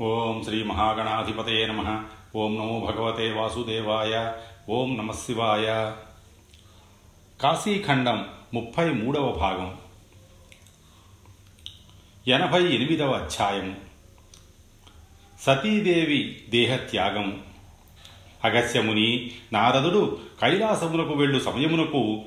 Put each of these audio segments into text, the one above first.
ఓం శ్రీ మహాగణాధిపతయ నమ. ఓం నమో భగవతే వాసుదేవాయ. ఓం నమ శివాయ. కాశీఖండం ముప్పై మూడవ భాగం. ఎనభై ఎనిమిదవ అధ్యాయం. సతీదేవి దేహత్యాగం. అగస్యముని నారదుడు కైలాసమునకు వెళ్ళు సమయమునకు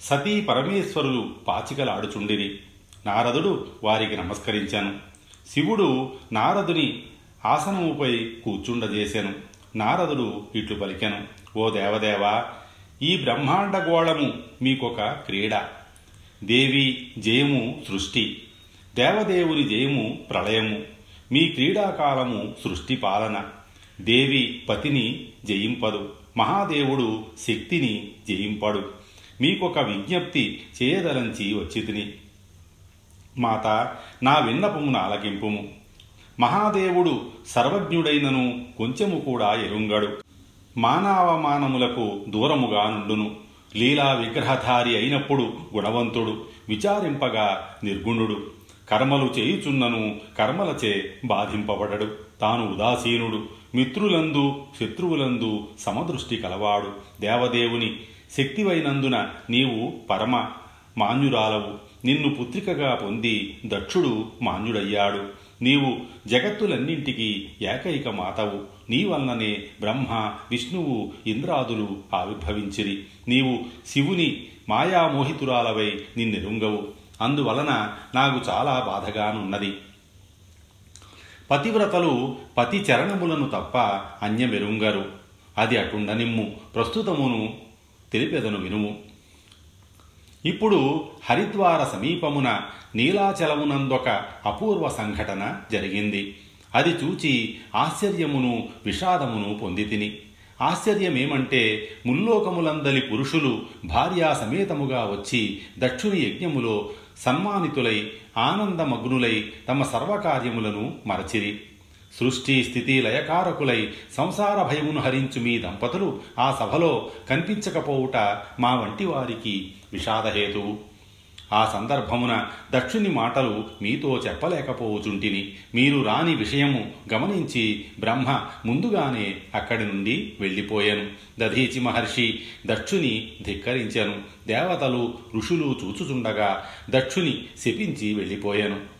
సతీ పరమేశ్వరులు పాచికలాడుచుండిరి. నారదుడు వారికి నమస్కరించాను. శివుడు నారదుని ఆసనముపై కూర్చుండజేశాను నారదుడు ఇట్లు పలికెను. ఓ దేవదేవా ఈ బ్రహ్మాండ గోళము మీకొక క్రీడ. దేవి జయము సృష్టి. దేవదేవుని జయము ప్రళయము. మీ క్రీడాకాలము సృష్టి పాలన. దేవి పతిని జయింపదు. మహాదేవుడు శక్తిని జయింపడు. మీకొక విజ్ఞప్తి చేయదలంచి వచ్చితిని. మాత నా విన్నపమును ఆలకింపుము మహాదేవుడు సర్వజ్ఞుడైనను కొంచెము కూడా ఎరుంగడు. మానవమానములకు దూరముగా నుండును. లీలా విగ్రహధారి అయినప్పుడు గుణవంతుడు విచారింపగా నిర్గుణుడు. కర్మలు చేయుచున్నను కర్మలచే బాధింపబడడు. తాను ఉదాసీనుడు మిత్రులందు శత్రువులందు సమదృష్టి కలవాడు. దేవదేవుని శక్తివైనందున నీవు పరమ మాన్యురాలవు. నిన్ను పుత్రికగా పొంది దక్షుడు మాన్యుడయ్యాడు. నీవు జగత్తులన్నింటికీ ఏకైక మాతవు. నీ వలననే బ్రహ్మ విష్ణువు ఇంద్రాదులు ఆవిర్భవించిరి. నీవు శివుని మాయామోహితురాలవై నిన్నెరుంగవు. అందువలన నాకు చాలా బాధగానున్నది. పతివ్రతలు పతి చరణములను తప్ప అన్యమెరుంగరు. అది అటుండనిమ్ము. ప్రస్తుతమును తెలిపెదను వినుము. ఇప్పుడు హరిద్వార సమీపమున నీలాచలమునందొక అపూర్వ సంఘటన జరిగింది. అది చూచి ఆశ్చర్యమును విషాదమును పొందితిని. ఆశ్చర్యమేమంటే ముల్లోకములందలి పురుషులు భార్యా సమేతముగా వచ్చి దక్షుని యజ్ఞములో సన్మానితులై ఆనందమగ్నులై తమ సర్వకార్యములను మరచిరి. సృష్టి స్థితి లయకారకులై సంసార భయమును హరించు మీ దంపతులు ఆ సభలో కనిపించకపోవుట మా వంటి వారికి విషాదహేతువు ఆ సందర్భమున దక్షుని మాటలు మీతో చెప్పలేకపోవుచుంటిని. మీరు రాని విషయము గమనించి బ్రహ్మ ముందుగానే అక్కడి నుండి వెళ్ళిపోయాను. దధీచి మహర్షి దక్షుని ధిక్కరించాను. దేవతలు ఋషులు చూచుచుండగా దక్షుని శపించి వెళ్ళిపోయాను.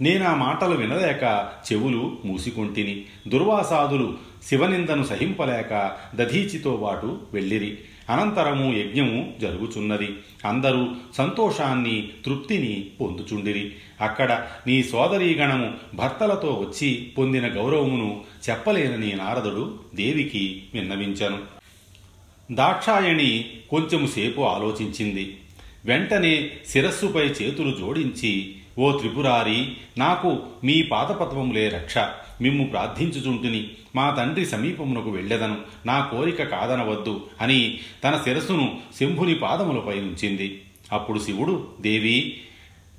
నేనా మాటలు వినలేక చెవులు మూసికొంటిని. దుర్వాసాదులు శివనిందను సహింపలేక దధీచితో పాటు వెళ్ళిరి. అనంతరము యజ్ఞము జరుగుచున్నది. అందరూ సంతోషాన్ని తృప్తిని పొందుచుండిరి. అక్కడ నీ సోదరీగణము భర్తలతో వచ్చి పొందిన గౌరవమును చెప్పలేనని నారదుడు దేవికి విన్నవించను. దాక్షాయణి కొంచెం సేపు ఆలోచించింది. వెంటనే శిరస్సుపై చేతులు జోడించి ఓ త్రిపురారి నాకు మీ పాదపద్మములే రక్ష. మిమ్ము ప్రార్థించుచుంటిని మా తండ్రి సమీపమునకు వెళ్ళెదను. నా కోరిక కాదనవద్దు అని తన శిరస్సును శంభుని పాదములపై ఉంచింది. అప్పుడు శివుడు దేవి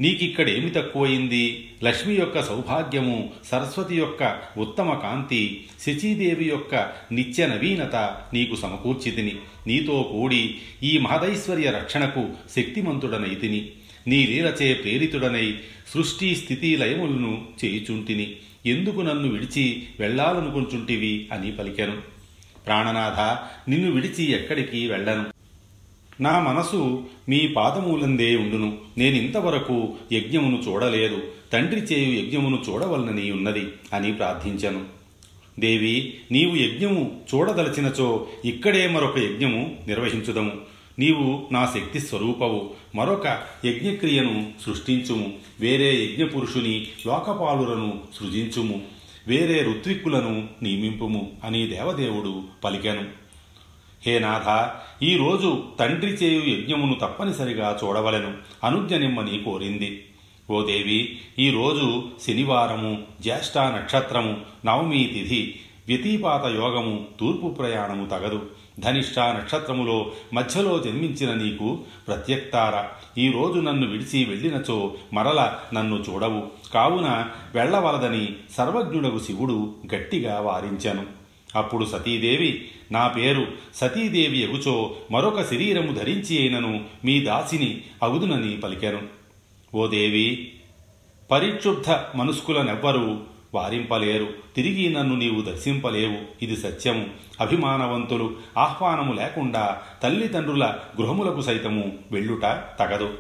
నీకిక్కడేమి తక్కువయింది? లక్ష్మి యొక్క సౌభాగ్యము సరస్వతి యొక్క ఉత్తమ కాంతి శచీదేవి యొక్క నిత్య నవీనత నీకు సమకూర్చితిని. నీతో కూడి ఈ మహదైశ్వర్య రక్షణకు శక్తిమంతుడనైతిని. నీ లీలచే ప్రేరితుడనై సృష్టి స్థితి లయములను చేయుచుంటిని. ఎందుకు నన్ను విడిచి వెళ్ళాలనుకుంటుంటివి అని పలికెను. ప్రాణనాథ నిన్ను విడిచి ఎక్కడికి వెళ్ళను. నా మనసు మీ పాదమూలందే ఉండును. నేనింతవరకు యజ్ఞమును చూడలేదు. తండ్రి చేయు యజ్ఞమును చూడవలనని ఉన్నది అని ప్రార్థించను. దేవి నీవు యజ్ఞము చూడదలచినచో ఇక్కడే మరొక యజ్ఞము నిర్వహించుదము. నీవు నా శక్తి స్వరూపవు. మరొక యజ్ఞక్రియను సృష్టించుము. వేరే యజ్ఞపురుషుని లోకపాలురను సృజించుము. వేరే ఋత్విక్కులను నియమింపుము అని దేవదేవుడు పలికెను. హే నాథ ఈరోజు తండ్రి చేయు యజ్ఞమును తప్పనిసరిగా చూడవలెను. అనుజ్ఞనిమ్మని కోరింది. ఓ దేవి ఈరోజు శనివారము జ్యేష్ఠ నక్షత్రము నవమి తిథి వ్యతిపాత యోగము తూర్పు ప్రయాణము తగదు. ధనిష్ట నక్షత్రములో మధ్యలో జన్మించిన నీకు ప్రత్యక్తార. ఈరోజు నన్ను విడిచి వెళ్ళినచో మరల నన్ను చూడవు. కావున వెళ్ళవలదని సర్వజ్ఞుడగు శివుడు గట్టిగా వారించెను. అప్పుడు సతీదేవి నా పేరు సతీదేవి ఎగుచో మరొక శరీరము ధరించి అయినను మీ దాసిని అగుదునని పలికెను. ఓ దేవి పరిక్షుబ్ధ మనుస్కులనెవ్వరూ వారింపలేరు. తిరిగి నన్ను నీవు దర్శింపలేవు. ఇది సత్యము. అభిమానవంతులు ఆహ్వానము లేకుండా తల్లిదండ్రుల గృహములకు సైతము వెళ్ళుట తగదు.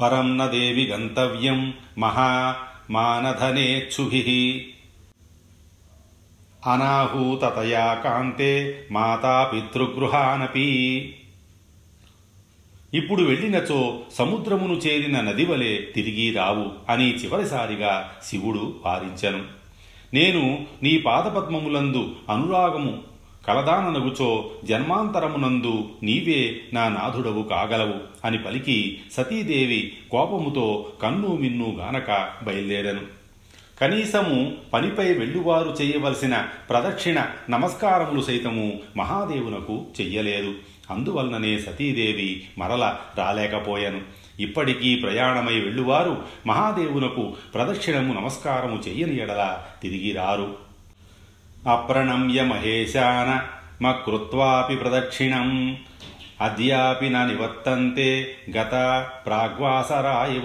పరం దేవి గంతవ్యం మహా మానధనేచ్చుభి అనాహూతతయా కాంతే మాతాపితృగృహానపి ఇప్పుడు వెళ్ళినచో సముద్రమును చేరిన నదివలే తిరిగి రావు అని చివరిసారిగా శివుడు వారించెను. నేను నీ పాదపద్మములందు అనురాగము కలదాననగుచో జన్మాంతరమునందు నీవే నా నాథుడవు కాగలవు అని పలికి సతీదేవి కోపముతో కన్ను మిన్ను గానక బయలుదేరను. కనీసము పనిపై వెళ్ళువారు చేయవలసిన ప్రదక్షిణ నమస్కారములు సైతము మహాదేవునకు చెయ్యలేదు. అందువలననే సతీదేవి మరల రాలేకపోయాను. ఇప్పటికీ ప్రయాణమై వెళ్ళువారు మహాదేవునకు ప్రదక్షిణము నమస్కారము చెయ్యని ఎడల తిరిగి రారు. అప్రణమ్య మహేశాన మకృత్వాపి ప్రదక్షిణం. అద్యాపి న నివర్తంతే గత ప్రాగ్వాసరాయివ.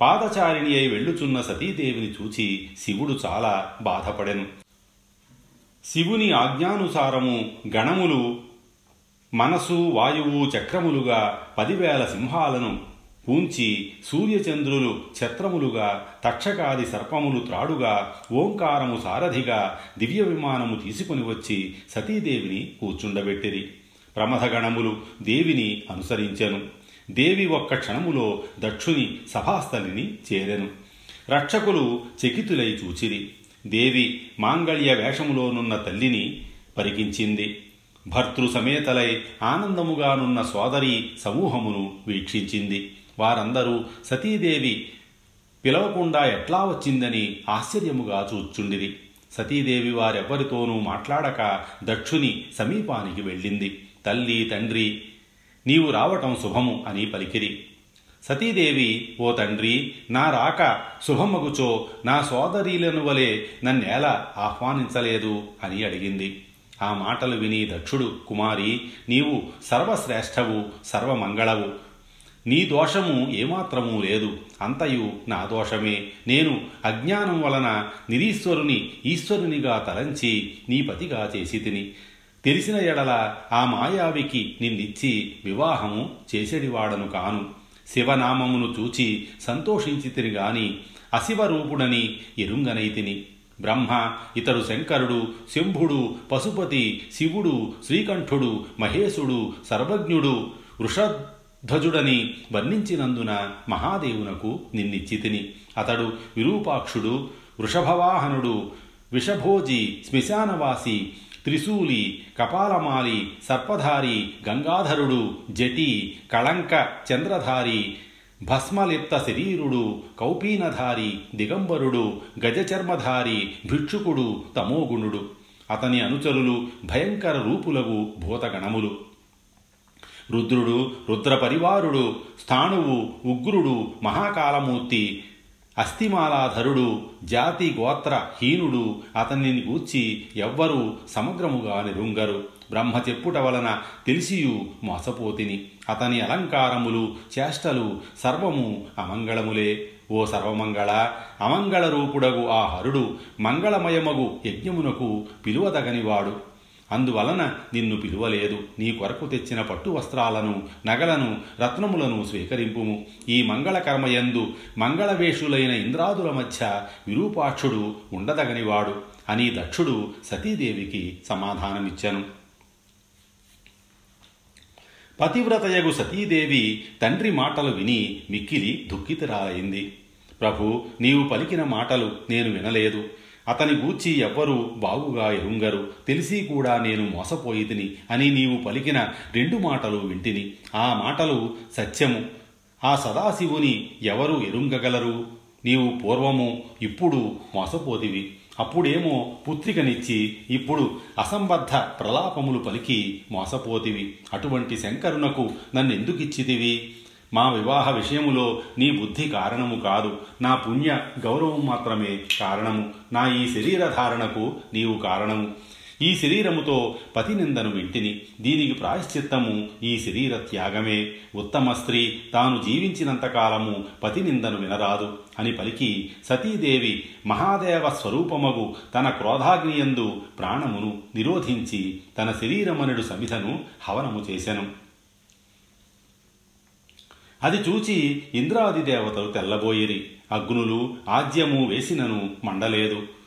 పాదచారిణి అయి వెళ్ళుచున్న సతీదేవిని చూచి శివుడు చాలా బాధపడెను. శివుని ఆజ్ఞానుసారము గణములు మనసు వాయువు చక్రములుగా పదివేల సింహాలను పూంచి సూర్యచంద్రులు ఛత్రములుగా తక్షకాది సర్పములు త్రాడుగా ఓంకారము సారథిగా దివ్య విమానము తీసుకుని వచ్చి సతీదేవిని కూర్చుండబెట్టిరి. ప్రమథగణములు దేవిని అనుసరించెను. దేవి ఒక్క క్షణములో దక్షుని సభాస్థలిని చేరెను. రక్షకులు చకితులై చూచిరి. దేవి మాంగళ్య వేషములోనున్న తల్లిని పరికించింది. భర్తృ సమేతలై ఆనందముగానున్న సోదరి సమూహమును వీక్షించింది. వారందరూ సతీదేవి పిలవకుండా ఎట్లా వచ్చిందని ఆశ్చర్యముగా చూచుండిది సతీదేవి వారెవ్వరితోనూ మాట్లాడక దక్షుని సమీపానికి వెళ్ళింది. తల్లి తండ్రి నీవు రావటం శుభము అని పలికిరి. సతీదేవి ఓ తండ్రి నా రాక శుభమగుచో నా సోదరీలను వలె నన్నేలా ఆహ్వానించలేదు అని అడిగింది. ఆ మాటలు విని దక్షుడు కుమారి నీవు సర్వశ్రేష్టవు సర్వమంగళవు. నీ దోషము ఏమాత్రమూ లేదు. అంతయు నా దోషమే. నేను అజ్ఞానం వలన నిరీశ్వరుని ఈశ్వరునిగా తలంచి నీ పతిగా చేసి తిని. తెలిసిన ఎడల ఆ మాయావికి నిన్నిచ్చి వివాహము చేసేడివాడను కాను. శివనామమును చూచి సంతోషించి తిని గాని అశివరూపుడని ఎరుంగనైతిని బ్రహ్మ ఇతడు శంకరుడు శంభుడు పశుపతి శివుడు శ్రీకంఠుడు మహేశుడు సర్వజ్ఞుడు వృషధ్వజుడని వర్ణించినందున మహాదేవునకు నిన్నిచ్చితిని. అతడు విరూపాక్షుడు వృషభవాహనుడు విషభోజి శ్మశానవాసి త్రిశూలి కపాలమాలి సర్పధారి గంగాధరుడు జటి కళంక చంద్రధారి భస్మలిప్త శరీరుడు కౌపీనధారి దిగంబరుడు గజచర్మధారి భిక్షుకుడు తమోగుణుడు. అతని అనుచరులు భయంకర రూపులగు భూతగణములు. రుద్రుడు రుద్రపరివారుడు స్థాణువు ఉగ్రుడు మహాకాలమూర్తి అస్థిమాలాధరుడు జాతి గోత్ర హీనుడు అతనిని గూర్చి ఎవ్వరూ సమగ్రముగా నిరుంగరు. బ్రహ్మ చెప్పుట వలన తెలిసియు మోసపోతిని. అతని అలంకారములు చేష్టలు సర్వము అమంగళములే. ఓ సర్వమంగళ అమంగళ రూపుడగు ఆ హరుడు మంగళమయమగు యజ్ఞమునకు పిలువదగనివాడు. అందువలన నిన్ను పిలువలేదు. నీ కొరకు తెచ్చిన పట్టు వస్త్రాలను నగలను రత్నములను స్వీకరింపుము. ఈ మంగళకర్మయందు మంగళవేషులైన ఇంద్రాదుల మధ్య విరూపాక్షుడు ఉండదగనివాడు. అని దక్షుడు సతీదేవికి సమాధానమిచ్చెను. పతివ్రతయగు సతీదేవి తండ్రి మాటలు విని మిక్కిలి దుఃఖితురాలైంది ప్రభు నీవు పలికిన మాటలు నేను వినలేదు. అతని గూర్చి ఎవ్వరూ బాగుగా ఎరుంగరు. తెలిసి కూడా నేను మోసపోయితిని అని నీవు పలికిన రెండు మాటలు వింటిని. ఆ మాటలు సత్యము. ఆ సదాశివుని ఎవరు ఎరుంగగలరు? నీవు పూర్వము ఇప్పుడు మోసపోతివి. అప్పుడేమో పుత్రికనిచ్చి ఇప్పుడు అసంబద్ధ ప్రలాపములు పలికి మోసపోతివి. అటువంటి శంకరునకు నన్నెందుకిచ్చితివి? మా వివాహ విషయములో నీ బుద్ధి కారణము కాదు. నా పుణ్య గౌరవం మాత్రమే కారణము. నా ఈ శరీరధారణకు నీవు కారణము. ఈ శరీరముతో పతినిందను వింటిని. దీనికి ప్రాయశ్చిత్తము ఈ శరీర త్యాగమే. ఉత్తమ స్త్రీ తాను జీవించినంతకాలము పతినిందను వినరాదు. అని పలికి సతీదేవి మహాదేవ స్వరూపమగు తన క్రోధాగ్నియందు ప్రాణమును నిరోధించి తన శరీరమనుడు సమిధను హవనము చేశెను అది చూచి ఇంద్రాది దేవతలు తెల్లబోయిరి. అగ్నులు ఆజ్యము వేసినను మండలేదు.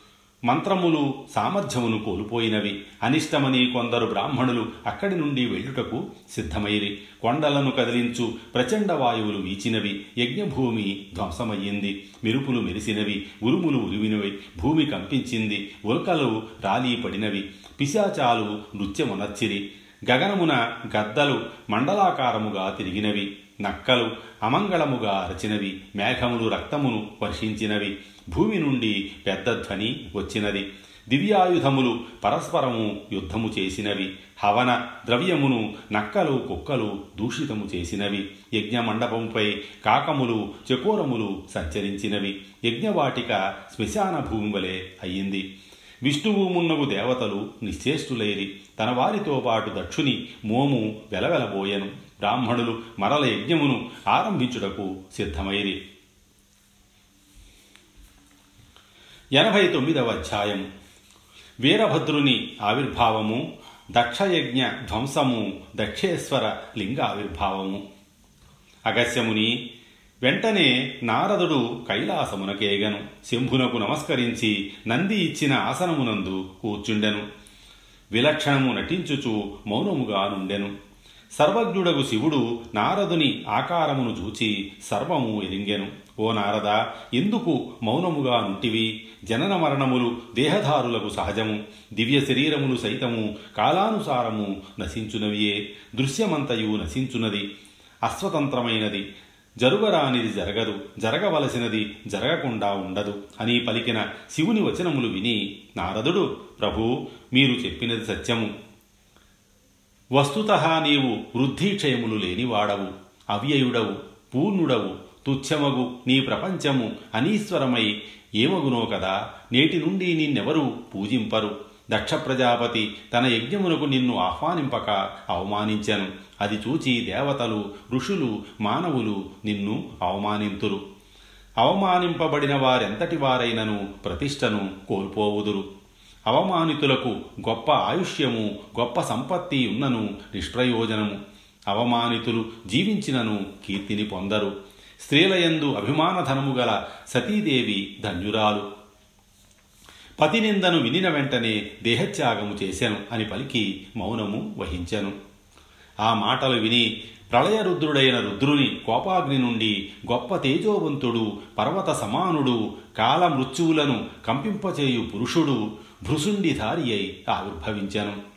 మంత్రములు సామర్థ్యమును కోల్పోయినవి. అనిష్టమని కొందరు బ్రాహ్మణులు అక్కడి నుండి వెళ్ళుటకు సిద్ధమైరి. కొండలను కదిలించు ప్రచండ వాయువులు వీచినవి. యజ్ఞభూమి ధ్వంసమయ్యింది. మెరుపులు మెరిసినవి. ఉరుములు ఉరివినవి. భూమి కంపించింది. ఉల్కలు రాలి పడినవి పిశాచాలు నృత్యమునర్చిరి. గగనమున గద్దలు మండలాకారముగా తిరిగినవి. నక్కలు అమంగళముగా అరచినవి మేఘములు రక్తమును వర్షించినవి భూమి నుండి పెద్ద ధ్వని వచ్చినది దివ్యాయుధములు పరస్పరము యుద్ధము చేసినవి హవన ద్రవ్యమును నక్కలు కుక్కలు దూషితము చేసినవి యజ్ఞమండపంపై కాకములు చకోరములు సంచరించినవి యజ్ఞవాటిక శ్మశాన భూమి వలె అయ్యింది విష్ణువు మున్నగు దేవతలు నిశ్చేష్టులైరి తన వారితో పాటు దక్షుని మోము వెలవెలబోయెను. బ్రాహ్మణులు మరల యజ్ఞమును ఆరంభించుటకు సిద్ధమైరి. ఎనభై తొమ్మిదవ అధ్యాయం. వీరభద్రుని ఆవిర్భావము దక్షయజ్ఞ ధ్వంసము దక్షేశ్వర లింగ ఆవిర్భావము అగస్యముని వెంటనే నారదుడు కైలాసమునకేగను శంభునకు నమస్కరించి నంది ఇచ్చిన ఆసనమునందు కూర్చుండెను. విలక్షణము నటించుచు మౌనముగా నుండెను. సర్వజ్ఞుడగు శివుడు నారదుని ఆకారమును చూచి సర్వము ఎరింగెను ఓ నారద ఎందుకు మౌనముగా నుంటివి? జనన మరణములు దేహధారులకు సహజము. దివ్య శరీరములు సైతము కాలానుసారము నశించునవియే. దృశ్యమంతయు నశించునది. అస్వతంత్రమైనది జరుగరానిది జరగదు. జరగవలసినది జరగకుండా ఉండదు అని పలికిన శివుని వచనములు విని నారదుడు ప్రభు మీరు చెప్పినది సత్యము. వస్తుత నీవు వృద్ధిక్షయములు లేనివాడవు అవ్యయుడవు పూర్ణుడవు తుచ్చమగు నీ ప్రపంచము అనీశ్వరమై ఏమగునో కదా నేటి నుండి నిన్నెవరూ పూజింపరు. దక్ష ప్రజాపతి తన యజ్ఞమునకు నిన్ను ఆహ్వానింపక అవమానించెను. అది చూచి దేవతలు ఋషులు మానవులు నిన్ను అవమానింతురు. అవమానింపబడిన వారెంతటి వారైనను ప్రతిష్టను కోల్పోవుదురు. అవమానితులకు గొప్ప ఆయుష్యము గొప్ప సంపత్తి ఉన్నను నిష్ప్రయోజనము. అవమానితులు జీవించినను కీర్తిని పొందరు. స్త్రీలయందు అభిమానధనము గల సతీదేవి ధన్యురాలు. పతినిందను వినిన వెంటనే దేహత్యాగము చేశాను అని పలికి మౌనము వహించెను. ఆ మాటలు విని ప్రళయరుద్రుడైన రుద్రుని కోపాగ్ని నుండి గొప్ప తేజోవంతుడు పర్వత సమానుడు కాలమృత్యువులను కంపింపచేయు పురుషుడు భృసుండిధారి అయి ఆవిర్భవించాను.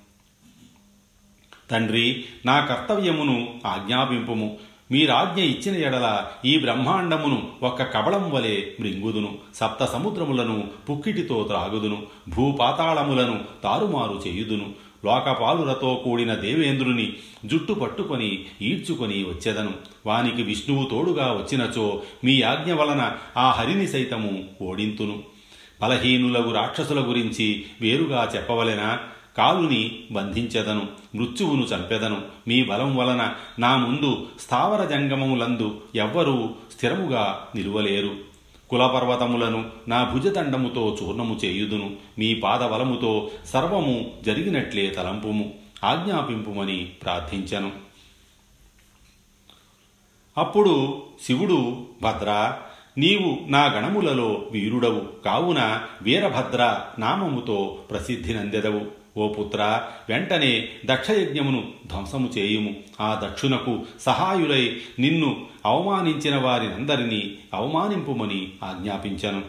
తండ్రి నా కర్తవ్యమును ఆజ్ఞాపింపుము. మీరాజ్ఞ ఇచ్చిన ఎడల ఈ బ్రహ్మాండమును ఒక్క కబళం వలె మృంగుదును. సప్త సముద్రములను పుక్కిటితో త్రాగుదును. భూపాతాళములను తారుమారు చేయుదును. లోకపాలులతో కూడిన దేవేంద్రుని జుట్టు పట్టుకొని ఈడ్చుకొని వచ్చెదను. వానికి విష్ణువు తోడుగా వచ్చినచో మీ ఆజ్ఞ వలన ఆ హరిని సైతము ఓడింతును. బలహీనులగు రాక్షసుల గురించి వేరుగా చెప్పవలెనా? కాలుని బంధించెదను మృత్యువును చంపెదను. మీ బలం వలన నా ముందు స్థావర జంగమములందు ఎవ్వరూ స్థిరముగా నిలువలేరు. కులపర్వతములను నా భుజదండముతో చూర్ణము చేయుదును. మీ పాదబలముతో సర్వము జరిగినట్లే తలంపుము. ఆజ్ఞాపింపుమని ప్రార్థించను. అప్పుడు శివుడు భద్ర నీవు నా గణములలో వీరుడవు. కావున వీరభద్ర నామముతో ప్రసిద్ధి నందెదవు. ఓ పుత్ర వెంటనే దక్షయజ్ఞమును ధ్వంసము చేయుము. ఆ దక్షునకు సహాయులై నిన్ను అవమానించిన వారినందరినీ అవమానింపుమని ఆజ్ఞాపించను.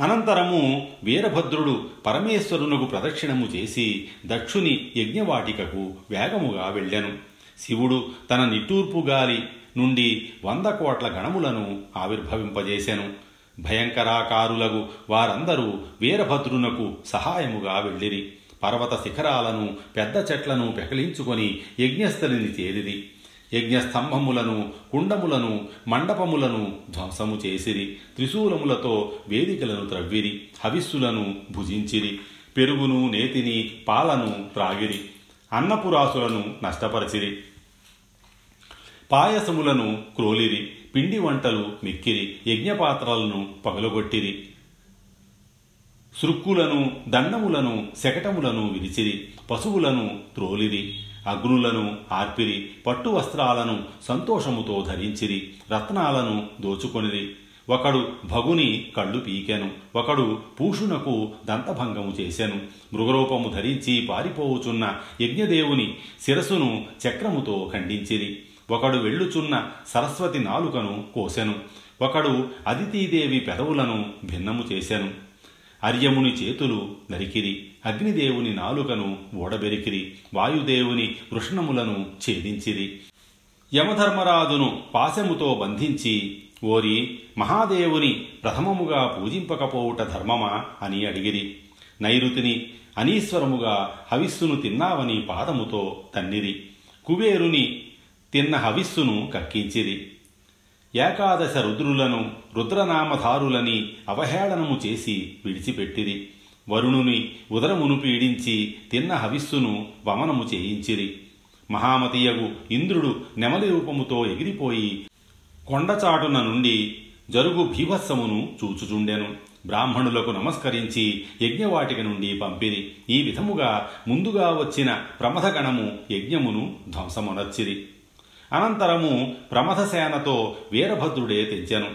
అనంతరము వీరభద్రుడు పరమేశ్వరునకు ప్రదక్షిణము చేసి దక్షుని యజ్ఞవాటికకు వేగముగా వెళ్ళెను. శివుడు తన నిట్టూర్పు గాలి నుండి వంద కోట్ల గణములను ఆవిర్భవింపజేశెను భయంకరాకారులగు వారందరూ వీరభద్రునకు సహాయముగా వెళ్ళిరి. పర్వత శిఖరాలను పెద్ద చెట్లను పెకలించుకొని యజ్ఞస్థలిని చేరిరి. యజ్ఞస్తంభములను కుండములను మండపములను ధ్వంసము చేసిరి. త్రిశూలములతో వేదికలను త్రవ్విరి. హవిస్సులను భుజించిరి. పెరుగును నేతిని పాలను త్రాగిరి. అన్నపురాసులను నష్టపరచిరి. పాయసములను క్రోలిరి పిండి వంటలు మిక్కిరి యజ్ఞపాత్రలను పగలగొట్టిరి. సృక్కులను దండములను శకటములను విరిచిరి పశువులను త్రోలిరి అగ్నులను ఆర్పిరి పట్టు వస్త్రాలను సంతోషముతో ధరించిరి రత్నాలను దోచుకొనిరి. ఒకడు భగుని కళ్ళు పీకెను ఒకడు పూషునకు దంతభంగము చేశాను మృగరూపము ధరించి పారిపోవుచున్న యజ్ఞదేవుని శిరసును చక్రముతో ఖండించిరి. ఒకడు వెళ్ళుచున్న సరస్వతి నాలుకను కోసెను. ఒకడు అదితీదేవి పెదవులను భిన్నము చేసెను. అర్యముని చేతులు నరికిరి. అగ్నిదేవుని నాలుకను ఓడబెరికిరి. వాయుదేవుని వృష్ణములను ఛేదించిరి. యమధర్మరాజును పాశముతో బంధించి ఓరి మహాదేవుని ప్రథమముగా పూజింపకపోవుట ధర్మమా అని అడిగిరి. నైరుతిని అనీశ్వరముగా హవిస్సును తిన్నావని పాదముతో తన్నిరి. కుబేరుని తిన్న హవిస్సును కక్కించిరి. ఏకాదశ రుద్రులను రుద్రనామధారులని అవహేళనము చేసి విడిచిపెట్టిది వరుణుని ఉదరమును పీడించి తిన్న హవిస్సును వమనము చేయించిరి. మహామతీయగు ఇంద్రుడు నెమలి రూపముతో ఎగిరిపోయి కొండచాటున నుండి జరుగు భీభత్సమును చూచుచుండెను. బ్రాహ్మణులకు నమస్కరించి యజ్ఞవాటిక నుండి పంపిరి. ఈ విధముగా ముందుగా వచ్చిన ప్రమథగణము యజ్ఞమును ధ్వంసమునర్చిరి. అనంతరము ప్రమథసేనతో వీరభద్రుడే తెంచెను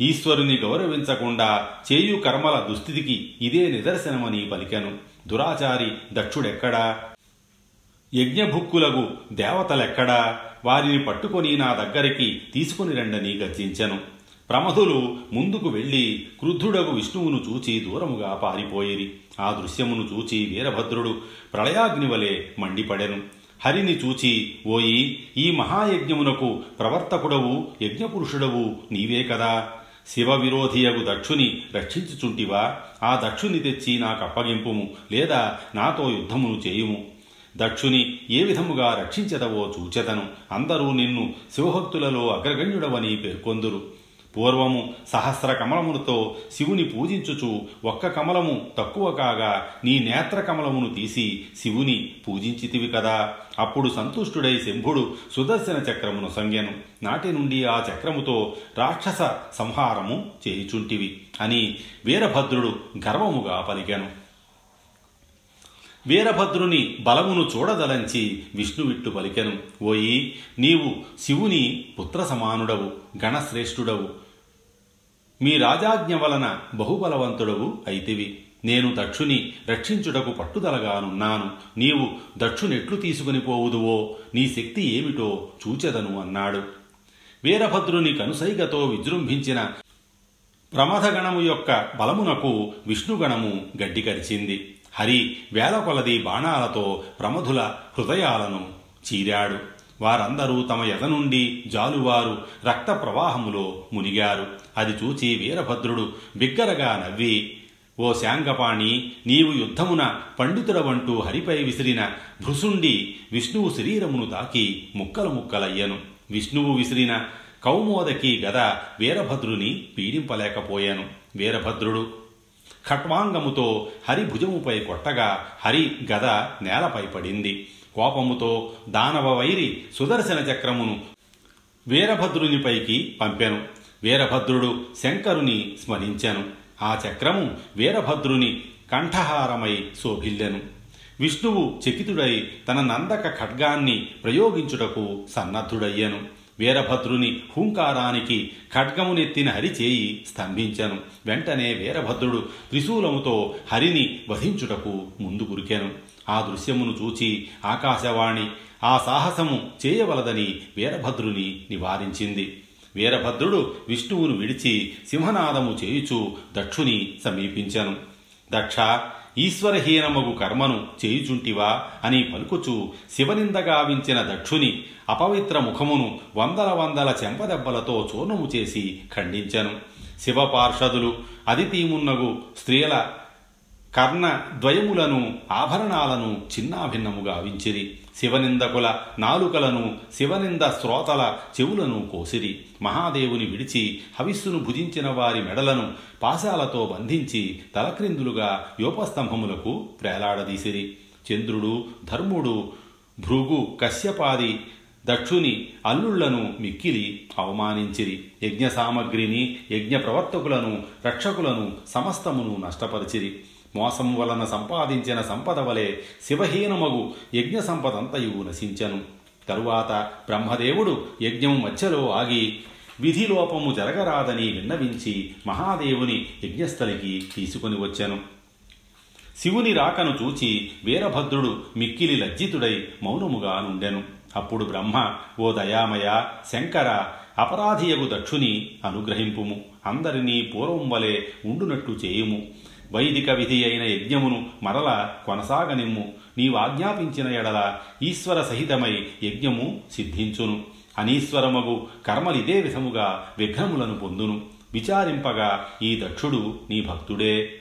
ఈశ్వరుని గౌరవించకుండా చేయు కర్మల దుస్థితికి ఇదే నిదర్శనమని పలికెను. దురాచారి దక్షుడెక్కడా? యజ్ఞభుక్కులకు దేవతలెక్కడా? వారిని పట్టుకొని నా దగ్గరికి తీసుకుని రండని గర్జించెను. ప్రమధులు ముందుకు వెళ్ళి క్రుద్ధుడగు విష్ణువును చూచి దూరముగా పారిపోయిరి. ఆ దృశ్యమును చూచి వీరభద్రుడు ప్రళయాగ్నివలే మండిపడెను. హరిని చూచి ఓయి ఈ మహాయజ్ఞమునకు ప్రవర్తకుడవు యజ్ఞపురుషుడవు నీవే కదా. శివ విరోధియగు దక్షుని రక్షించుచుంటివా? ఆ దక్షుని తెచ్చి నాకప్పగింపుము లేదా నాతో యుద్ధమును చేయుము. దక్షుని ఏ విధముగా రక్షించదవో చూచెదను. అందరూ నిన్ను శివభక్తులలో అగ్రగణ్యుడవని పేర్కొందురు. పూర్వము సహస్ర కమలములతో శివుని పూజించుచు ఒక్క కమలము తక్కువ కాగా నీ నేత్ర కమలమును తీసి శివుని పూజించితివి కదా. అప్పుడు సంతుష్టుడై శంభుడు సుదర్శన చక్రమును సంజ్ఞను నాటి నుండి ఆ చక్రముతో రాక్షస సంహారము చేయుచుంటివి అని వీరభద్రుడు గర్వముగా పలికెను. వీరభద్రుని బలమును చూడదలంచి విష్ణువిట్టు పలికెను. ఓయి నీవు శివుని పుత్ర సమానుడవు గణశ్రేష్ఠుడవు మీ రాజాజ్ఞ వలన బహుబలవంతుడవు అయితివి. నేను దక్షుని రక్షించుటకు పట్టుదలగానున్నాను. నీవు దక్షునెట్లు తీసుకుని పోవుదువో నీ శక్తి ఏమిటో చూచెదను అన్నాడు. వీరభద్రుని కనుసైగతో విజృంభించిన ప్రమథగణము యొక్క బలమునకు విష్ణుగణము గడ్డికరిచింది హరి వేల కొలది బాణాలతో ప్రమధుల హృదయాలను చీరాడు. వారందరూ తమ ఎద నుండి జాలువారు రక్త ప్రవాహములో మునిగారు. అది చూచి వీరభద్రుడు బిగ్గరగా నవ్వి ఓ శాంగపాణి నీవు యుద్ధమున పండితుడవంటూ హరిపై విసిరిన భృసుండి విష్ణువు శరీరమును తాకి ముక్కలు ముక్కలయ్యను. విష్ణువు విసిరిన కౌమోదకి గద వీరభద్రుని పీడింపలేకపోయాను. వీరభద్రుడు ఖట్వాంగముతో హరి భుజముపై కొట్టగా హరి గద నేలపై పడింది. కోపముతో దానవ వైరి సుదర్శన చక్రమును వీరభద్రునిపైకి పంపెను. వీరభద్రుడు శంకరుని స్మరించెను. ఆ చక్రము వీరభద్రుని కంఠహారమై శోభిల్లెను. విష్ణువు చకితుడై తన నందక ఖడ్గాన్ని ప్రయోగించుటకు సన్నద్ధుడయ్యను. వీరభద్రుని హూంకారానికి ఖడ్గమునెత్తిన హరి చేయి స్తంభించెను. వెంటనే వీరభద్రుడు త్రిశూలముతో హరిని వధించుటకు ముందుకురికెను ఆ దృశ్యమును చూచి ఆకాశవాణి ఆ సాహసము చేయవలదని వీరభద్రుని నివారించింది. వీరభద్రుడు విష్ణువును విడిచి సింహనాదము చేయుచు దక్షుని సమీపించెను. దక్ష ఈశ్వరహీనమగు కర్మను చేయుచుంటివా అని పలుకుచు శివనిందగావించిన దక్షుని అపవిత్ర ముఖమును వందల వందల చెంపదెబ్బలతో చూర్ణము చేసి ఖండించెను. శివపార్షదులు అదితీమున్నగు స్త్రీల కర్ణ ద్వయములను ఆభరణాలను చిన్నాభిన్నముగా వించిరి శివనిందకుల నాలుకలను శివనింద శ్రోతల చెవులను కోసిరి. మహాదేవుని విడిచి హవిస్సును భుజించిన వారి మెడలను పాశాలతో బంధించి తలక్రిందులుగా యోపస్తంభములకు ప్రేలాడదీసిరి చంద్రుడు ధర్ముడు భృగు కశ్యపాది దక్షుని అల్లుళ్ళను మిక్కిలి అవమానించిరి. యజ్ఞ సామగ్రిని యజ్ఞ ప్రవర్తకులను రక్షకులను సమస్తమును నష్టపరిచిరి. మోసం వలన సంపాదించిన సంపద వలె శివహీనమగు యజ్ఞ సంపదంతయు నశించను. తరువాత బ్రహ్మదేవుడు యజ్ఞం మధ్యలో ఆగి విధిలోపము జరగరాదని విన్నవించి మహాదేవుని యజ్ఞస్థలికి తీసుకొని వచ్చాను. శివుని రాకను చూచి వీరభద్రుడు మిక్కిలి లజ్జితుడై మౌనముగా నుండెను. అప్పుడు బ్రహ్మ ఓ దయామయ శంకర అపరాధియగు దక్షుని అనుగ్రహింపుము. అందరినీ పూర్వం వలె ఉండునట్టు చేయుము. వైదిక విధి అయిన యజ్ఞమును మరల కొనసాగనిమ్ము. నీవాజ్ఞాపించిన ఎడల ఈశ్వర సహితమై యజ్ఞము సిద్ధించును. అనీశ్వరమగు కర్మలిదే విధముగా విఘ్నములను పొందును. విచారింపగా ఈ దక్షుడు నీ భక్తుడే.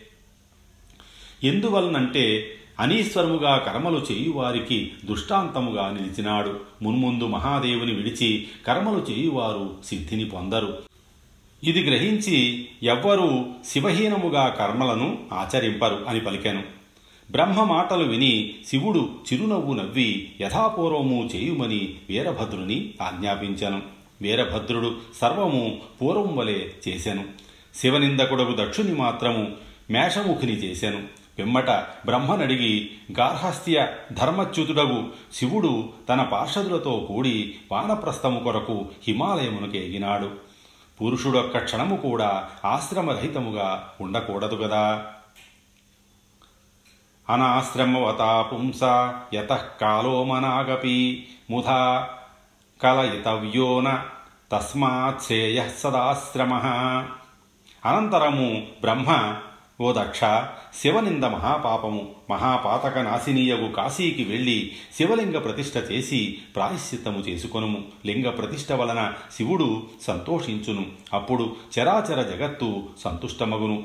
ఎందువలనంటే అనీశ్వరముగా కర్మలు చేయువారికి దృష్టాంతముగా నిలిచినాడు. మున్ముందు మహాదేవుని విడిచి కర్మలు చేయువారు సిద్ధిని పొందరు. ఇది గ్రహించి ఎవ్వరూ శివహీనముగా కర్మలను ఆచరింపరు అని పలికాను. బ్రహ్మ మాటలు విని శివుడు చిరునవ్వు నవ్వి యథాపూర్వము చేయుమని వీరభద్రుని ఆజ్ఞాపించాను. వీరభద్రుడు సర్వము పూర్వం వలె చేసెను. శివనిందకుడకు దక్షుని మాత్రము మేషముఖిని చేసెను. పిమ్మట బ్రహ్మనడిగి గార్హస్థ్య ధర్మచ్యుతుడగు శివుడు తన పార్షదులతో కూడి వానప్రస్థము కొరకు హిమాలయమునకు ఎగినాడు. పురుషుడొక్క క్షణము కూడా ఆశ్రమరహితముగా ఉండకూడదు కదా అనాశ్రమవతా పుంస యత కాలోమనాగపి ముధా కలయితవ్యోన తస్మాత్ శ్రేయ సదాశ్రమ. అనంతరము బ్రహ్మ ఓ దక్ష శివనింద మహాపాపము మహాపాతక నాశినీయగు కాశీకి వెళ్ళి శివలింగ ప్రతిష్ఠ చేసి ప్రాయశ్చిత్తము చేసుకొనుము. లింగ ప్రతిష్ఠ వలన శివుడు సంతోషించును. అప్పుడు చరాచర జగత్తు సంతుష్టమగును.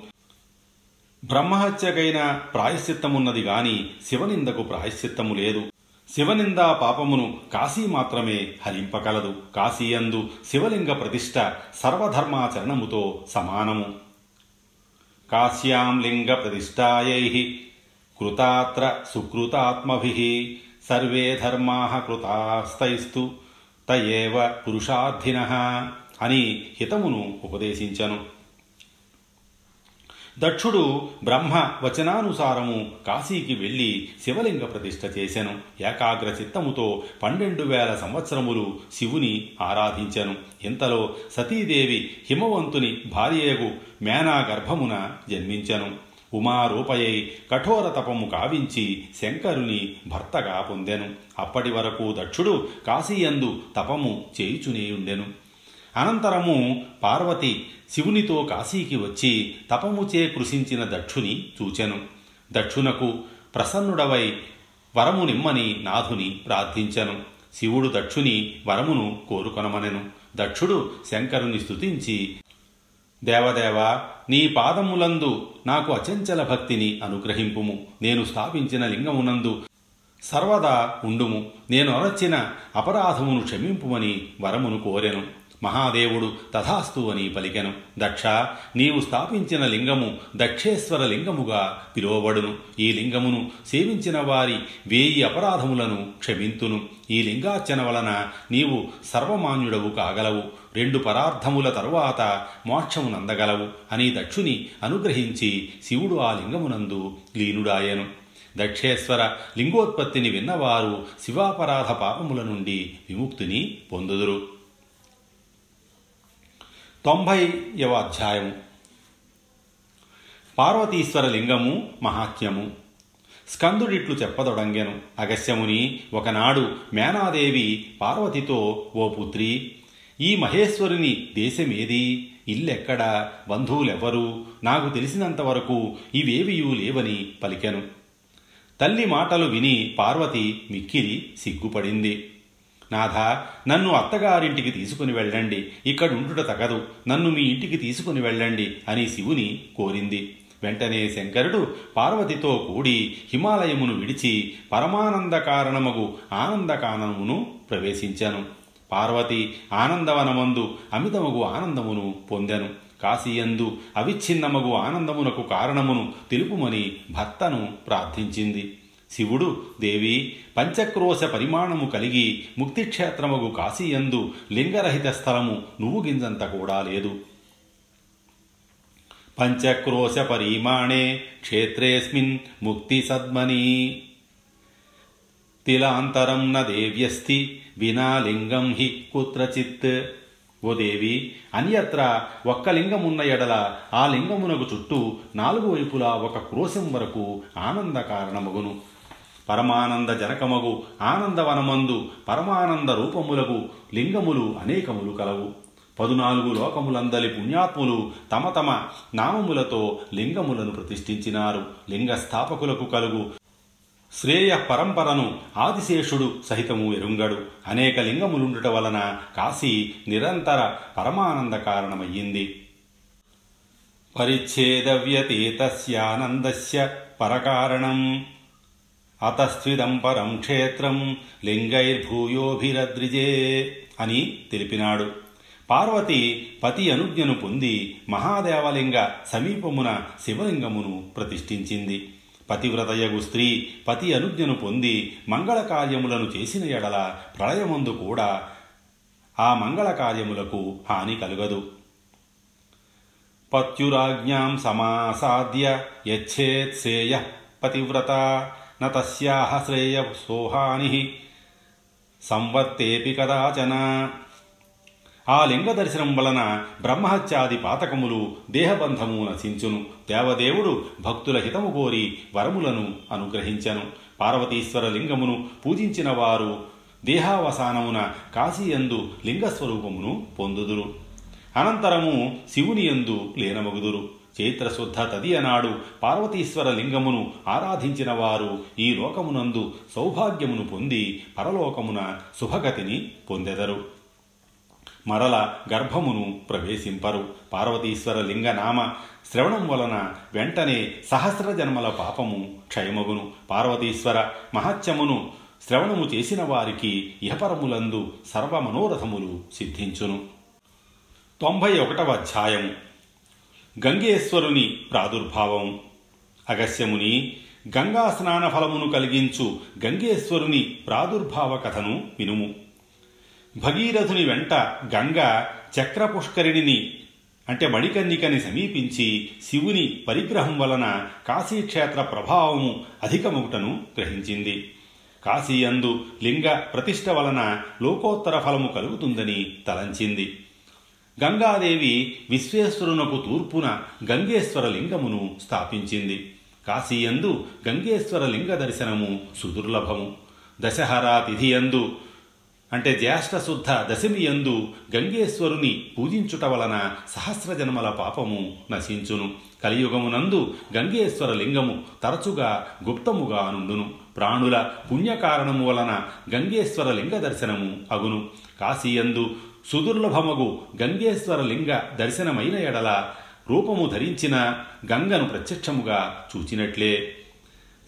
బ్రహ్మహత్యకైన ప్రాయశ్చిత్తమున్నది గాని శివనిందకు ప్రాయశ్చిత్తము లేదు. శివనిందా పాపమును కాశీ మాత్రమే హరింపగలదు కాశీయందు శివలింగ ప్రతిష్ఠ సర్వధర్మాచరణముతో సమానము. కాశ్యాం లింగ ప్రతిష్టాయై కృతాత్ర సుకృతాత్మభి సర్వే ధర్మా కృతాస్తైస్తు తయేవ పురుషార్థిన అని హితమును ఉపదేశించను దక్షుడు బ్రహ్మ వచనానుసారము కాశీకి వెళ్ళి శివలింగ ప్రతిష్ఠ చేసెను. ఏకాగ్ర చిత్తముతో పన్నెండు వేల సంవత్సరములు శివుని ఆరాధించెను. ఇంతలో సతీదేవి హిమవంతుని భార్యయగు మేనా గర్భమున జన్మించెను. ఉమారూపయై కఠోర తపము కావించి శంకరుని భర్తగా పొందెను. అప్పటి వరకు దక్షుడు కాశీయందు తపము చేయుచునేయుండెను. అనంతరము పార్వతి శివునితో కాశీకి వచ్చి తపముచే కృషించిన దక్షుని చూచెను. దక్షునకు ప్రసన్నుడవై వరము నిమ్మని నాథుని ప్రార్థించెను. శివుడు దక్షుని వరమును కోరుకొనమనెను. దక్షుడు శంకరుని స్తుతించి దేవదేవ నీ పాదములందు నాకు అచంచల భక్తిని అనుగ్రహింపుము. నేను స్థాపించిన లింగమునందు సర్వదా ఉండుము. నేను అరచిన అపరాధమును క్షమింపుమని వరమును కోరెను. మహాదేవుడు తథాస్తు అని పలికెను. దక్ష నీవు స్థాపించిన లింగము దక్షేశ్వర లింగముగా పిలువబడును. ఈ లింగమును సేవించిన వారి వేయి అపరాధములను క్షమింతును. ఈ లింగార్చన వలన నీవు సర్వమాన్యుడవు కాగలవు. రెండు పరార్థముల తరువాత మోక్షమునందగలవు అని దక్షుని అనుగ్రహించి శివుడు ఆ లింగమునందు లీనుడాయను. దక్షేశ్వర లింగోత్పత్తిని విన్నవారు శివాపరాధ పాపముల నుండి విముక్తిని పొందుదురు. తొంభైవ అధ్యాయము. పార్వతీశ్వర లింగము మహాత్మ్యము. స్కందుడిట్లు చెప్పదొడంగెను. అగస్యముని ఒకనాడు మేనాదేవి పార్వతితో ఓ పుత్రి ఈ మహేశ్వరుని దేశమేది? ఇల్లెక్కడ? బంధువులెవ్వరు? నాకు తెలిసినంతవరకు ఇవేవియూ లేవని పలికెను. తల్లి మాటలు విని పార్వతి మిక్కిరి సిగ్గుపడింది. నాథ నన్ను అత్తగారింటికి తీసుకుని వెళ్ళండి. ఇక్కడుండుట తగదు. నన్ను మీ ఇంటికి తీసుకుని వెళ్ళండి అని శివుని కోరింది. వెంటనే శంకరుడు పార్వతితో కూడి హిమాలయమును విడిచి పరమానంద కారణమగు ఆనందకానమును ప్రవేశించాను. పార్వతి ఆనందవనమందు అమితమగు ఆనందమును పొందెను. కాశీయందు అవిచ్ఛిన్నమగు ఆనందమునకు కారణమును తెలుపుమని భర్తను ప్రార్థించింది. శివుడు దేవి పంచక్రోశ పరిమాణము కలిగి ముక్తిక్షేత్రముగు కాశీయందు లింగరహిత స్థలము నువ్వు గింజంత కూడా లేదు. పంచక్రోశ పరిమాణే క్షేత్రేస్మిన్ ముక్తి సద్మని తిలాంతరం న దేవ్యస్తి వినా లింగం హి కుత్రచిత్. ఓ దేవి అన్యత్ర ఒక్క లింగమున్న ఎడల ఆ లింగమునకు చుట్టూ నాలుగు వైపులా ఒక క్రోశం వరకు ఆనంద కారణమగును పరమానంద జనకమగు ఆనందవనమందు పరమానంద రూపములకు లింగములు అనేకములు కలవు. పదునాలుగు లోకములందలి పుణ్యాత్ములు తమ తమ నామములతో లింగములను ప్రతిష్ఠించినారు. లింగ స్థాపకులకు కలుగు శ్రేయ పరంపరను ఆదిశేషుడు సహితము ఎరుంగడు. అనేక లింగములుండుట వలన కాశీ నిరంతర పరమానంద కారణమయ్యింది పరిచ్ఛేదవ్యతీతస్యానందస్య పరకారణం. అతస్థిదం పరం క్షేత్రం లింగైర్భూయోభిరద్రిజే అని తెలిపినాడు. పార్వతి పతి అనుజ్ఞను పొంది మహాదేవలింగ సమీపమున శివలింగమును ప్రతిష్ఠించింది. పతివ్రతయగు స్త్రీ పతి అనుజ్ఞను పొంది మంగళ కార్యములను చేసిన ఎడల ప్రళయమందు కూడా ఆ మంగళ కార్యములకు హాని కలుగదు. పత్యురాజ్ఞాం సమాసాద్య యచ్చేత్సేయ పతివ్రత న తస్యాహ శ్రేయ సోహాని సంవర్తేపి కదాచన. ఆ లింగ దర్శనం వలన బ్రహ్మహత్యాది పాతకములు దేహబంధము నశించును. దేవదేవుడు భక్తుల హితము కోరి వరములను అనుగ్రహించను. పార్వతీశ్వర లింగమును పూజించిన వారు దేహావసానమున కాశీయందు లింగస్వరూపమును పొందుదురు. అనంతరము శివుని యందు లీనమగుదురు. చైత్రశుద్ధ తదియనాడు పార్వతీశ్వర లింగమును ఆరాధించిన వారు ఈ లోకమునందు సౌభాగ్యమును పొంది పరలోకమున శుభగతిని పొందెదరు. మరల గర్భమును ప్రవేశింపరు. పార్వతీశ్వర లింగనామ శ్రవణం వలన వెంటనే సహస్ర జన్మల పాపము క్షయమగును. పార్వతీశ్వర మహత్యమును శ్రవణము చేసిన వారికి ఇహపరములందు సర్వమనోరథములు సిద్ధించును. తొంభై ఒకటవ అధ్యాయము. గంగేశ్వరుని ప్రాదుర్భావం. అగస్యముని గంగా స్నాన ఫలమును కలిగించు గంగేశ్వరుని ప్రాదుర్భావ కథను వినుము. భగీరథుని వెంట గంగ చక్రపుష్కరిణిని అంటే మణికన్నికని సమీపించి శివుని పరిగ్రహం వలన కాశీక్షేత్ర ప్రభావము అధికముటను గ్రహించింది. కాశీయందు లింగ ప్రతిష్ట వలన లోకోత్తర ఫలము కలుగుతుందని తలంచింది. గంగాదేవి విశ్వేశ్వరునకు తూర్పున గంగేశ్వర లింగమును స్థాపించింది. కాశీయందు గంగేశ్వర లింగ దర్శనము సుదుర్లభము. దశహరా తిథియందు అంటే జ్యేష్ఠశుద్ధ దశమియందు గంగేశ్వరుని పూజించుట వలన సహస్ర జన్మల పాపము నశించును. కలియుగమునందు గంగేశ్వర లింగము తరచుగా గుప్తముగా నుండును. ప్రాణుల పుణ్యకారణము వలన గంగేశ్వర లింగ దర్శనము అగును. కాశీయందు సుదుర్లభమగు గంగేశ్వర లింగ దర్శనమైన ఎడల రూపము ధరించిన గంగను ప్రత్యక్షముగా చూచినట్లే.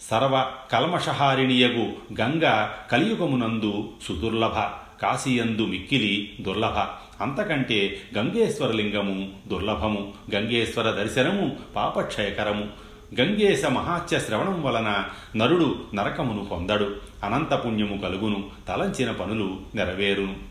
సర్వ కల్మషహారిణియగు గంగ కలియుగమునందు సుదుర్లభ కాశీయందు మిక్కిలి దుర్లభ. అంతకంటే గంగేశ్వరలింగము దుర్లభము గంగేశ్వర దర్శనము పాపక్షయకరము. గంగేశ మహాత్య శ్రవణం వలన నరుడు నరకమును పొందడు అనంత పుణ్యము కలుగును తలంచిన పనులు నెరవేరును.